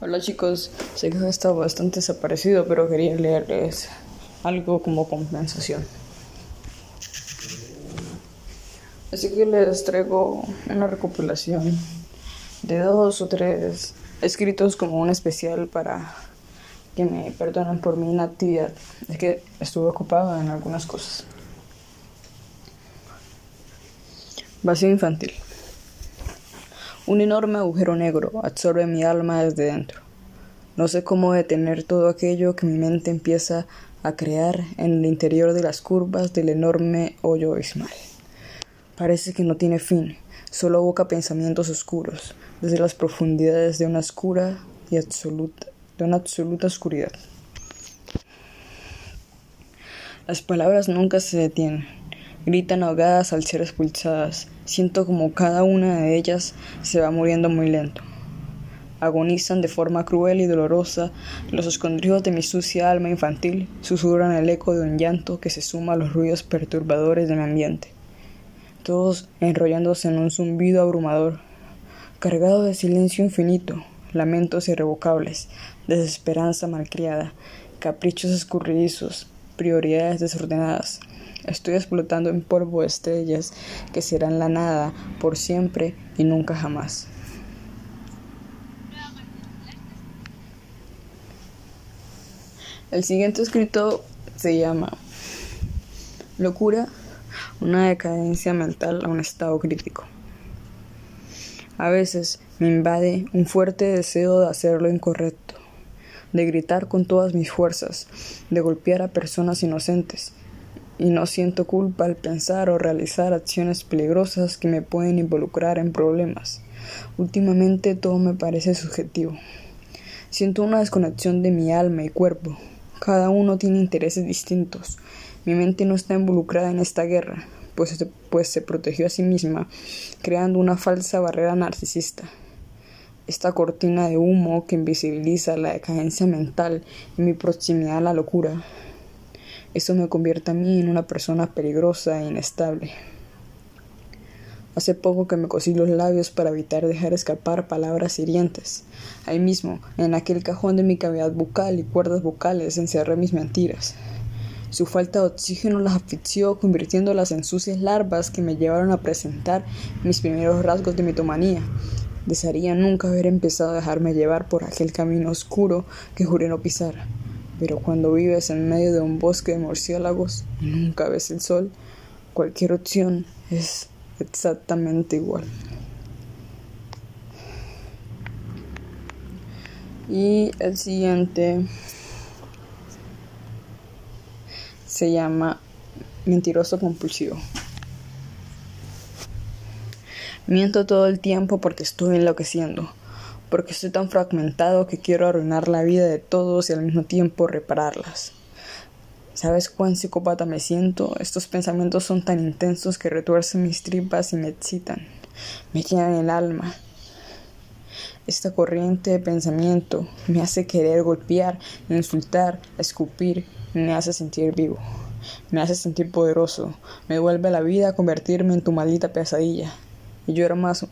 Hola chicos, sé que he estado bastante desaparecido, pero quería leerles algo como compensación. Así que les traigo una recopilación de dos o tres escritos como un especial para que me perdonen por mi inactividad. Es que estuve ocupado en algunas cosas. Vacío infantil. Un enorme agujero negro absorbe mi alma desde dentro. No sé cómo detener todo aquello que mi mente empieza a crear en el interior de las curvas del enorme hoyo abismal. Parece que no tiene fin, solo evoca pensamientos oscuros, desde las profundidades de una oscura y absoluta, de una absoluta oscuridad. Las palabras nunca se detienen, gritan ahogadas al ser expulsadas, Siento como cada una de ellas se va muriendo muy lento. Agonizan de forma cruel y dolorosa, los escondrijos de mi sucia alma infantil susurran el eco de un llanto que se suma a los ruidos perturbadores de mi ambiente. Todos enrollándose en un zumbido abrumador, cargado de silencio infinito, lamentos irrevocables, desesperanza malcriada, caprichos escurridizos, prioridades desordenadas, Estoy explotando en polvo estrellas que serán la nada por siempre y nunca jamás. El siguiente escrito se llama Locura, una decadencia mental a un estado crítico. A veces me invade un fuerte deseo de hacer lo incorrecto, de gritar con todas mis fuerzas, de golpear a personas inocentes, y no siento culpa al pensar o realizar acciones peligrosas que me pueden involucrar en problemas. Últimamente todo me parece subjetivo. Siento una desconexión de mi alma y cuerpo. Cada uno tiene intereses distintos. Mi mente no está involucrada en esta guerra, pues, pues se protegió a sí misma, creando una falsa barrera narcisista. Esta cortina de humo que invisibiliza la decadencia mental y mi proximidad a la locura eso me convierte a mí en una persona peligrosa e inestable. Hace poco que me cosí los labios para evitar dejar escapar palabras hirientes. Ahí mismo, en aquel cajón de mi cavidad bucal y cuerdas vocales, encerré mis mentiras. Su falta de oxígeno las asfixió, convirtiéndolas en sucias larvas que me llevaron a presentar mis primeros rasgos de mitomanía. Desearía nunca haber empezado a dejarme llevar por aquel camino oscuro que juré no pisar. Pero cuando vives en medio de un bosque de murciélagos y nunca ves el sol, cualquier opción es exactamente igual. Y el siguiente se llama mentiroso compulsivo. Miento todo el tiempo porque estoy enloqueciendo porque estoy tan fragmentado que quiero arruinar la vida de todos y al mismo tiempo repararlas. ¿Sabes cuán psicópata me siento? Estos pensamientos son tan intensos que retuercen mis tripas y me excitan, me llenan el alma. Esta corriente de pensamiento me hace querer golpear, insultar, escupir, me hace sentir vivo, me hace sentir poderoso, me vuelve la vida a convertirme en tu maldita pesadilla. Y llora más,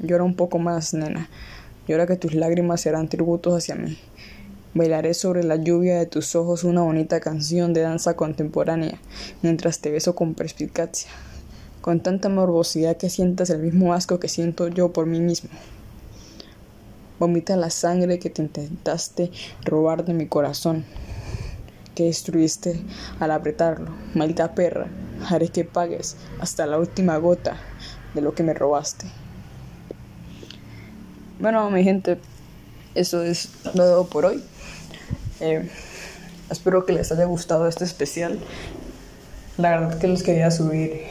llora un poco más, nena y ahora que tus lágrimas serán tributos hacia mí. Bailaré sobre la lluvia de tus ojos una bonita canción de danza contemporánea, mientras te beso con perspicacia, con tanta morbosidad que sientas el mismo asco que siento yo por mí mismo. Vomita la sangre que te intentaste robar de mi corazón, que destruiste al apretarlo. Maldita perra, haré que pagues hasta la última gota de lo que me robaste. Bueno, mi gente, eso es todo por hoy. Eh, espero que les haya gustado este especial. La verdad que los quería subir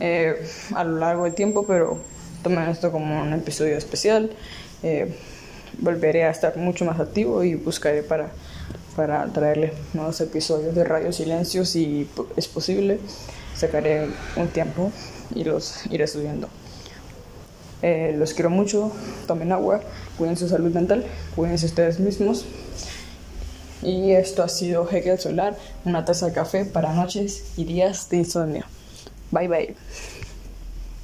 eh, a lo largo del tiempo, pero tomen esto como un episodio especial. Eh, volveré a estar mucho más activo y buscaré para, para traerles nuevos episodios de Radio Silencio si es posible. Sacaré un tiempo y los iré subiendo. Eh, los quiero mucho, tomen agua, cuiden su salud mental, cuídense ustedes mismos. Y esto ha sido Hegel Solar, una taza de café para noches y días de insomnio. Bye bye.